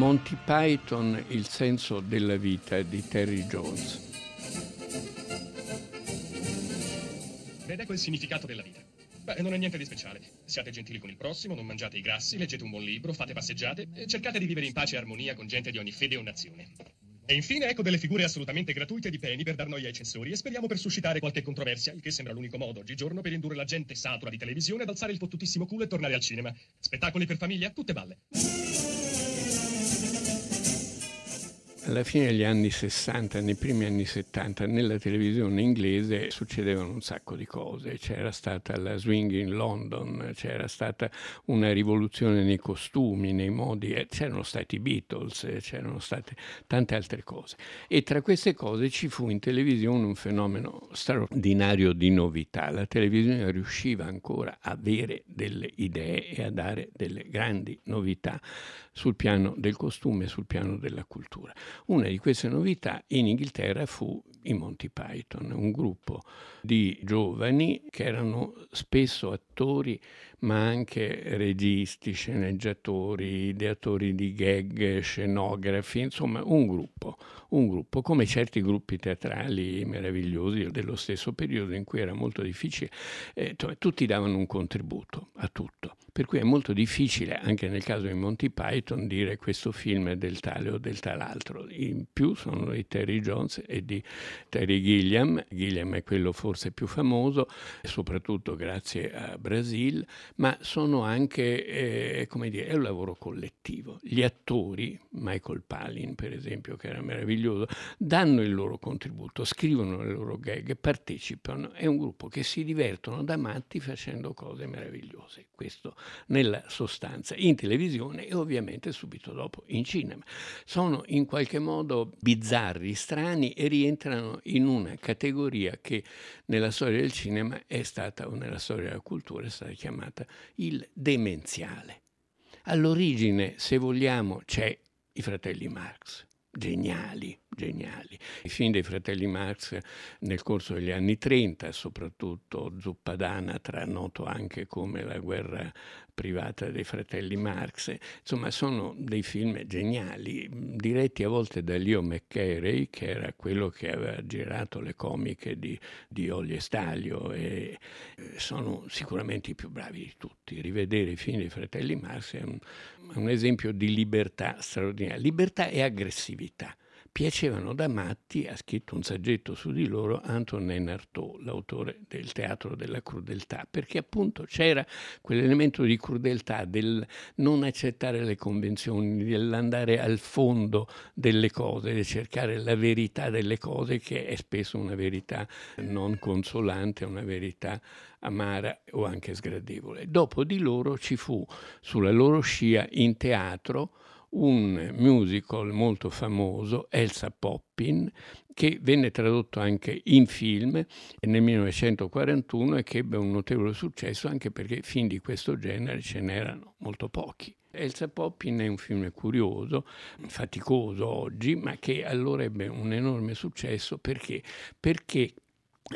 Monty Python, Il senso della vita di Terry Jones. Ed ecco il significato della vita. Beh, non è niente di speciale. Siate gentili con il prossimo, non mangiate i grassi, leggete un buon libro, fate passeggiate e cercate di vivere in pace e armonia con gente di ogni fede o nazione. E infine ecco delle figure assolutamente gratuite di Penny per dar noia ai censori e speriamo per suscitare qualche controversia, il che sembra l'unico modo oggigiorno per indurre la gente satura di televisione ad alzare il fottutissimo culo e tornare al cinema. Spettacoli per famiglia, tutte balle. Alla fine degli anni 60, nei primi anni 70, nella televisione inglese succedevano un sacco di cose. C'era stata la swing in London, c'era stata una rivoluzione nei costumi, nei modi, c'erano stati i Beatles, c'erano state tante altre cose. E tra queste cose ci fu in televisione un fenomeno straordinario di novità. La televisione riusciva ancora a avere delle idee e a dare delle grandi novità sul piano del costume e sul piano della cultura. Una di queste novità in Inghilterra fu i Monty Python, un gruppo di giovani che erano spesso attori ma anche registi, sceneggiatori, ideatori di gag, scenografi, insomma un gruppo, un gruppo come certi gruppi teatrali meravigliosi dello stesso periodo in cui era molto difficile, eh, tutti davano un contributo a tutto. Per cui è molto difficile, anche nel caso di Monty Python, dire questo film è del tale o del tal'altro. In più sono di Terry Jones e di Terry Gilliam. Gilliam è quello forse più famoso, soprattutto grazie a Brasil, ma sono anche, eh, come dire, è un lavoro collettivo. Gli attori, Michael Palin per esempio, che era meraviglioso, danno il loro contributo, scrivono le loro gag, partecipano. È un gruppo che si divertono da matti facendo cose meravigliose. Questo nella sostanza, in televisione e ovviamente subito dopo in cinema. Sono in qualche modo bizzarri, strani e rientrano in una categoria che nella storia del cinema è stata, o nella storia della cultura, è stata chiamata il demenziale. All'origine, se vogliamo, c'è i fratelli Marx, geniali, geniali. I film dei fratelli Marx nel corso degli anni 30, soprattutto Zuppadana, tra noto anche come La guerra privata dei fratelli Marx, insomma sono dei film geniali, diretti a volte da Leo McCarey, che era quello che aveva girato le comiche di, di Olli e Stalio, e eh, sono sicuramente i più bravi di tutti. Rivedere i film dei fratelli Marx è un, un esempio di libertà straordinaria, libertà e aggressività piacevano da matti, ha scritto un saggetto su di loro Antonin Artaud, l'autore del Teatro della crudeltà, perché appunto c'era quell'elemento di crudeltà del non accettare le convenzioni, dell'andare al fondo delle cose, di cercare la verità delle cose che è spesso una verità non consolante, una verità amara o anche sgradevole. Dopo di loro ci fu sulla loro scia in teatro un musical molto famoso, Elsa Poppin, che venne tradotto anche in film nel 1941 e che ebbe un notevole successo anche perché film di questo genere ce n'erano molto pochi. Elsa Poppin è un film curioso, faticoso oggi, ma che allora ebbe un enorme successo perché, perché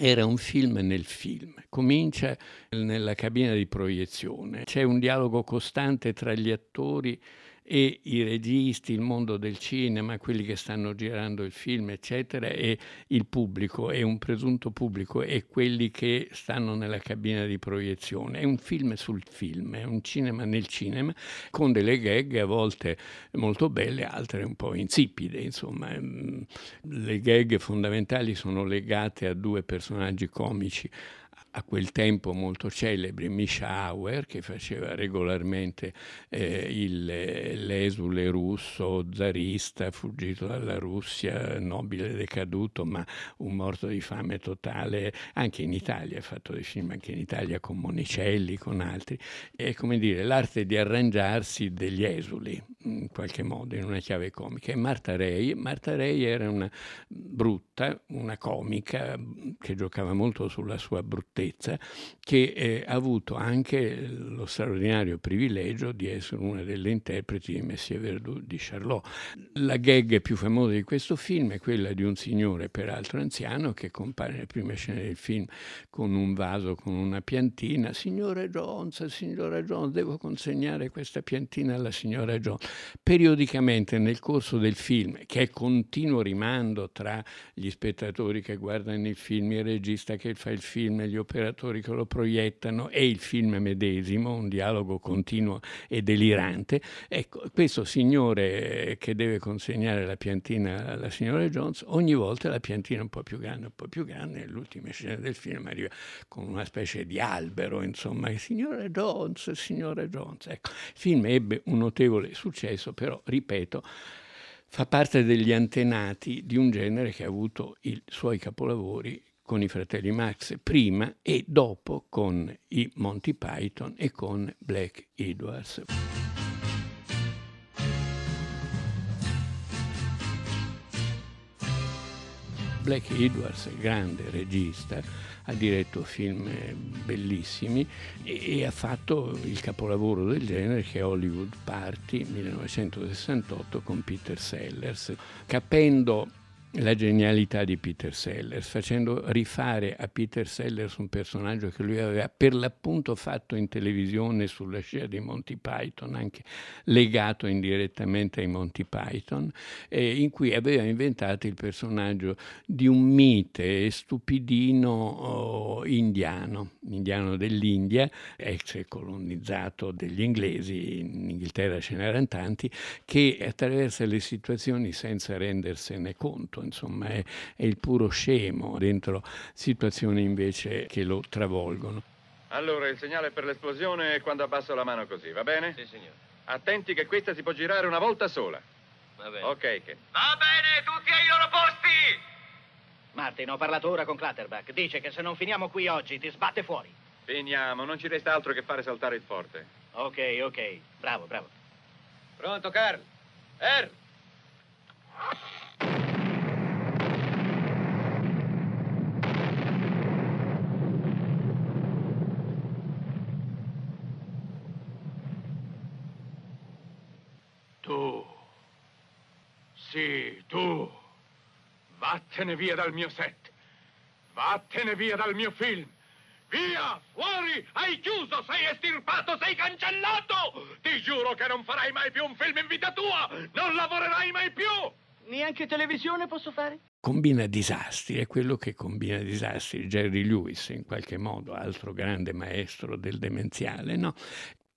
era un film nel film. Comincia nella cabina di proiezione, c'è un dialogo costante tra gli attori e i registi, il mondo del cinema, quelli che stanno girando il film, eccetera, e il pubblico, e un presunto pubblico, e quelli che stanno nella cabina di proiezione. È un film sul film, è un cinema nel cinema, con delle gag a volte molto belle, altre un po' insipide, insomma. Mm, le gag fondamentali sono legate a due personaggi comici a quel tempo molto celebre Misha Auer che faceva regolarmente eh, il, l'esule russo, zarista, fuggito dalla Russia, nobile decaduto, ma un morto di fame totale, anche in Italia, ha fatto dei film anche in Italia con Monicelli, con altri. È come dire l'arte di arrangiarsi degli esuli, in qualche modo, in una chiave comica. E Marta Rei, Marta Rei era una brutta, una comica che giocava molto sulla sua bruttezza bellezza che eh, ha avuto anche lo straordinario privilegio di essere una delle interpreti di Messie Verdù di Charlot. La gag più famosa di questo film è quella di un signore, peraltro anziano, che compare nelle prime scene del film con un vaso, con una piantina. Signore Jones, signora Jones, devo consegnare questa piantina alla signora Jones. periodicamente nel corso del film, che è continuo rimando tra gli spettatori che guardano il film, il regista che fa il film, gli operatori che lo proiettano e il film medesimo, un dialogo continuo e delirante, ecco, questo signore che deve consegnare la piantina alla signora Jones, ogni volta la piantina un po' più grande, un po' più grande, e l'ultima scena del film arriva con una specie di albero, insomma, signora Jones, signora Jones. Ecco, il film ebbe un notevole successo, però, ripeto, fa parte degli antenati di un genere che ha avuto i suoi capolavori con i fratelli Marx prima e dopo con i Monty Python e con Black Edwards. Black Edwards, grande regista, ha diretto film bellissimi e, e, ha fatto il capolavoro del genere che è Hollywood Party 1968 con Peter Sellers, capendo la genialità di Peter Sellers, facendo rifare a Peter Sellers un personaggio che lui aveva per l'appunto fatto in televisione sulla scia dei Monty Python, anche legato indirettamente ai Monty Python, eh, in cui aveva inventato il personaggio di un mite stupidino oh, indiano, indiano dell'India, ex colonizzato degli inglesi, in Inghilterra ce n'erano tanti, che attraversa le situazioni senza rendersene conto insomma è, è il puro scemo dentro situazioni invece che lo travolgono. Allora, il segnale per l'esplosione è quando abbasso la mano così, va bene? Sì, signore. Attenti che questa si può girare una volta sola. Va bene. Ok, che... Va bene, tutti ai loro posti! Martin, ho parlato ora con Clutterbuck. Dice che se non finiamo qui oggi ti sbatte fuori. Finiamo, non ci resta altro che fare saltare il forte. Ok, ok. Bravo, bravo. Pronto, Carl? Er! Tu. Sì, tu. Vattene via dal mio set. Vattene via dal mio film. Via, fuori, hai chiuso, sei estirpato, sei cancellato. Ti giuro che non farai mai più un film in vita tua. Non lavorerai mai più. Neanche televisione posso fare? Combina disastri, è quello che combina disastri. Jerry Lewis, in qualche modo, altro grande maestro del demenziale, no?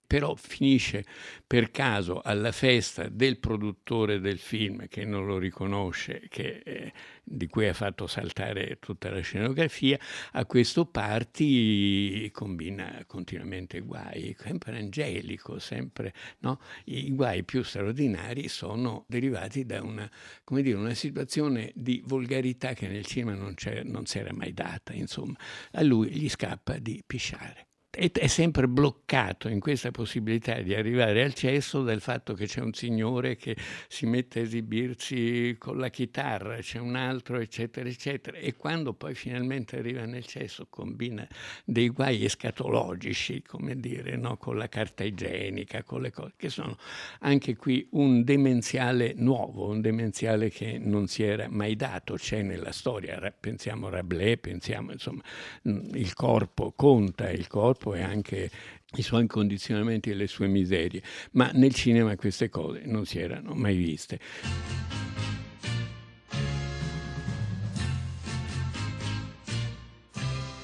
Però finisce per caso alla festa del produttore del film che non lo riconosce, che, eh, di cui ha fatto saltare tutta la scenografia, a questo party combina continuamente guai, sempre angelico, sempre, no? I guai più straordinari sono derivati da una, dire, una situazione di volgarità che nel cinema non, non si era mai data, insomma. A lui gli scappa di pisciare è, sempre bloccato in questa possibilità di arrivare al cesso del fatto che c'è un signore che si mette a esibirsi con la chitarra, c'è un altro, eccetera, eccetera. E quando poi finalmente arriva nel cesso combina dei guai escatologici, come dire, no? con la carta igienica, con le cose, che sono anche qui un demenziale nuovo, un demenziale che non si era mai dato, c'è nella storia, pensiamo a Rabelais, pensiamo insomma, il corpo conta, il corpo corpo e anche i suoi condizionamenti e le sue miserie, ma nel cinema queste cose non si erano mai viste.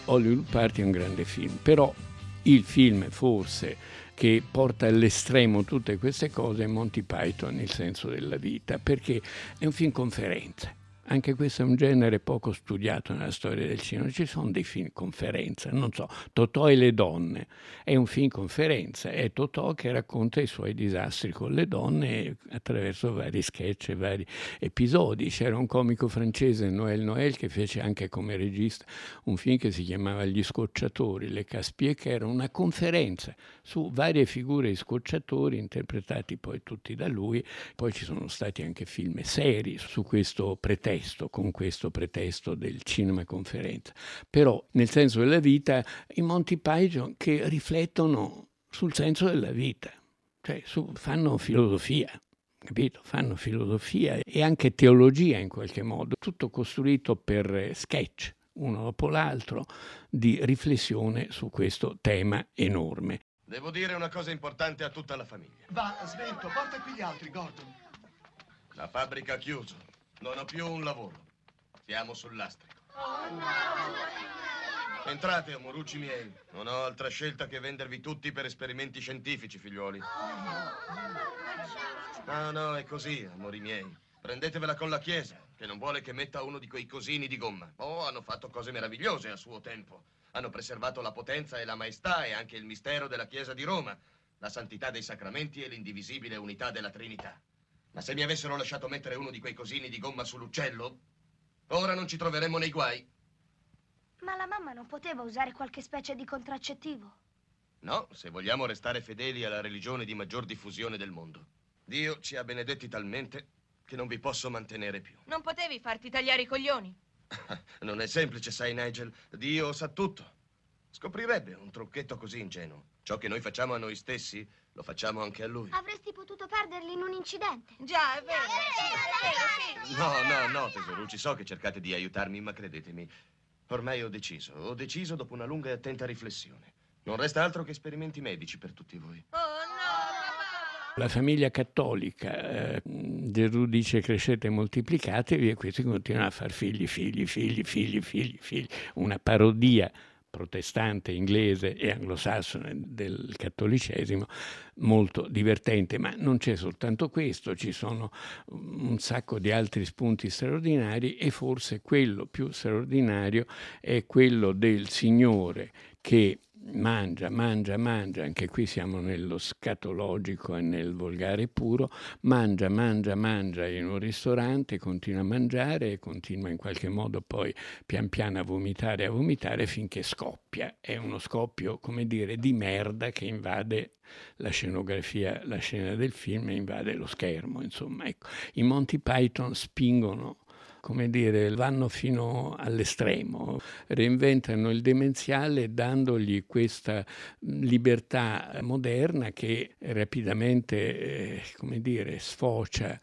Hollywood Party è un grande film, però il film forse che porta all'estremo tutte queste cose è Monty Python, Il senso della vita, perché è un film conferenza anche questo è un genere poco studiato nella storia del cinema. Ci sono dei film conferenza, non so, Totò e le donne. È un film conferenza, è Totò che racconta i suoi disastri con le donne attraverso vari sketch e vari episodi. C'era un comico francese, Noël Noël, che fece anche come regista un film che si chiamava Gli scocciatori, Le Caspie, che era una conferenza su varie figure di scocciatori interpretati poi tutti da lui. Poi ci sono stati anche film seri su questo pretesto pretesto, con questo pretesto del cinema conferenza. Però nel senso della vita i Monty Python che riflettono sul senso della vita, cioè su, fanno filosofia. Capito? Fanno filosofia e anche teologia in qualche modo, tutto costruito per sketch, uno dopo l'altro, di riflessione su questo tema enorme. Devo dire una cosa importante a tutta la famiglia. Va, smetto, porta qui gli altri, Gordon. La fabbrica ha chiuso. Non ho più un lavoro. Siamo sul lastrico. Entrate, amorucci miei. Non ho altra scelta che vendervi tutti per esperimenti scientifici, figliuoli. No, no, è così, amori miei. Prendetevela con la Chiesa, che non vuole che metta uno di quei cosini di gomma. Oh, hanno fatto cose meravigliose a suo tempo. Hanno preservato la potenza e la maestà e anche il mistero della Chiesa di Roma, la santità dei sacramenti e l'indivisibile unità della Trinità. Ma se mi avessero lasciato mettere uno di quei cosini di gomma sull'uccello, ora non ci troveremmo nei guai. Ma la mamma non poteva usare qualche specie di contraccettivo? No, se vogliamo restare fedeli alla religione di maggior diffusione del mondo. Dio ci ha benedetti talmente che non vi posso mantenere più. Non potevi farti tagliare i coglioni? Non è semplice, sai, Nigel. Dio sa tutto. Scoprirebbe un trucchetto così ingenuo. Ciò che noi facciamo a noi stessi, lo facciamo anche a lui. Avresti potuto perderli in un incidente. Già, è vero. Sì, è vero, sì. No, no, no, tesorucci, so che cercate di aiutarmi, ma credetemi, ormai ho deciso. Ho deciso dopo una lunga e attenta riflessione. Non resta altro che esperimenti medici per tutti voi. Oh, no, La famiglia cattolica, eh, Gesù dice crescete e moltiplicatevi e questi continuano a far figli, figli, figli, figli, figli, figli. Una parodia protestante, inglese e anglosassone del cattolicesimo molto divertente, ma non c'è soltanto questo, ci sono un sacco di altri spunti straordinari e forse quello più straordinario è quello del Signore che mangia, mangia, mangia, anche qui siamo nello scatologico e nel volgare puro, mangia, mangia, mangia in un ristorante, continua a mangiare e continua in qualche modo poi pian piano a vomitare, a vomitare finché scoppia. È uno scoppio, come dire, di merda che invade la scenografia, la scena del film e invade lo schermo, insomma, ecco. I Monty Python spingono come dire, vanno fino all'estremo, reinventano il demenziale dandogli questa libertà moderna che rapidamente, eh, come dire, sfocia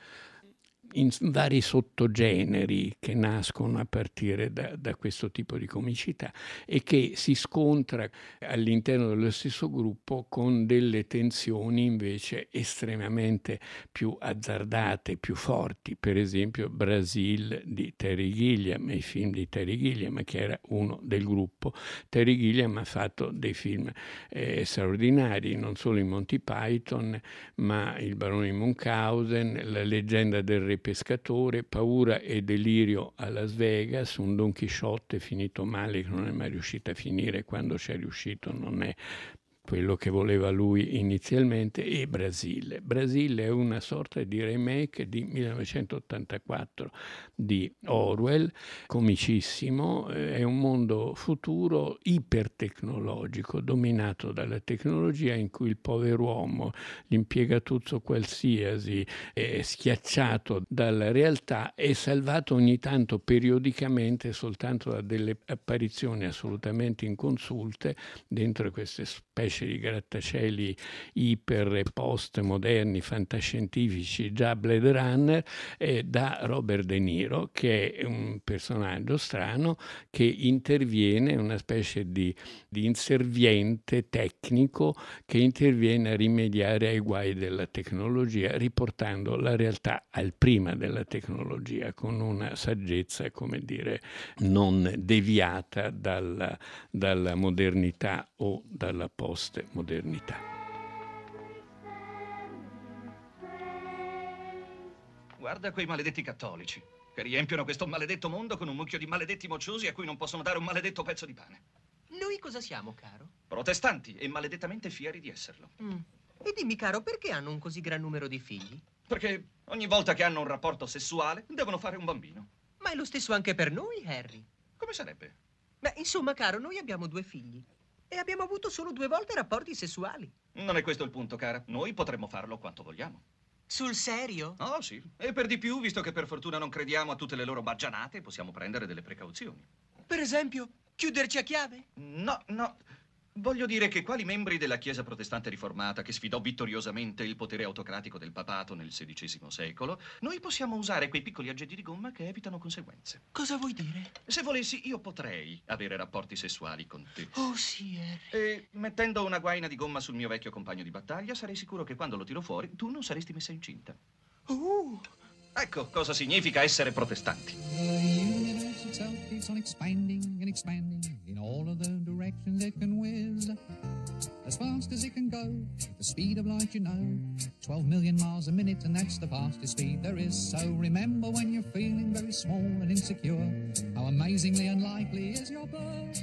in vari sottogeneri che nascono a partire da, da, questo tipo di comicità e che si scontra all'interno dello stesso gruppo con delle tensioni invece estremamente più azzardate, più forti. Per esempio Brasil di Terry Gilliam, i film di Terry Gilliam, che era uno del gruppo. Terry Gilliam ha fatto dei film eh, straordinari, non solo in Monty Python, ma Il barone di Munchausen, La leggenda del re pescatore, paura e delirio a Las Vegas, un Don Chisciotte finito male che non è mai riuscito a finire, quando c'è riuscito non è quello che voleva lui inizialmente, e Brasile. Brasile è una sorta di remake di 1984 di Orwell, comicissimo, eh, è un mondo futuro ipertecnologico, dominato dalla tecnologia in cui il pover'uomo, l'impiegatuzzo qualsiasi, è schiacciato dalla realtà e salvato ogni tanto periodicamente soltanto da delle apparizioni assolutamente inconsulte dentro queste specie di grattacieli iper e post moderni, fantascientifici, già Blade Runner, eh, da Robert De Niro, che è un personaggio strano che interviene, una specie di, di inserviente tecnico che interviene a rimediare ai guai della tecnologia, riportando la realtà al prima della tecnologia, con una saggezza, come dire, non deviata dalla, dalla modernità o dalla postmodernità. Guarda quei maledetti cattolici, che riempiono questo maledetto mondo con un mucchio di maledetti mocciosi a cui non possono dare un maledetto pezzo di pane. Noi cosa siamo, caro? Protestanti e maledettamente fieri di esserlo. Mm. E dimmi, caro, perché hanno un così gran numero di figli? Perché ogni volta che hanno un rapporto sessuale devono fare un bambino. Ma è lo stesso anche per noi, Harry. Come sarebbe? Beh, insomma, caro, noi abbiamo due figli. E abbiamo avuto solo due volte rapporti sessuali. Non è questo il punto, cara. Noi potremmo farlo quanto vogliamo. Sul serio? Oh, sì. E per di più, visto che per fortuna non crediamo a tutte le loro baggianate, possiamo prendere delle precauzioni. Per esempio, chiuderci a chiave? No, no. Voglio dire che quali membri della Chiesa protestante riformata che sfidò vittoriosamente il potere autocratico del papato nel XVI secolo, noi possiamo usare quei piccoli aggetti di gomma che evitano conseguenze. Cosa vuoi dire? Se volessi, io potrei avere rapporti sessuali con te. Oh, sì, Harry. E mettendo una guaina di gomma sul mio vecchio compagno di battaglia, sarei sicuro che quando lo tiro fuori tu non saresti messa incinta. Uh. Ecco cosa significa essere protestanti. Itself keeps on expanding and expanding in all of the directions it can whiz. As fast as it can go, the speed of light, you know. 12 million miles a minute, and that's the fastest speed there is. So remember when you're feeling very small and insecure, how amazingly unlikely is your birth.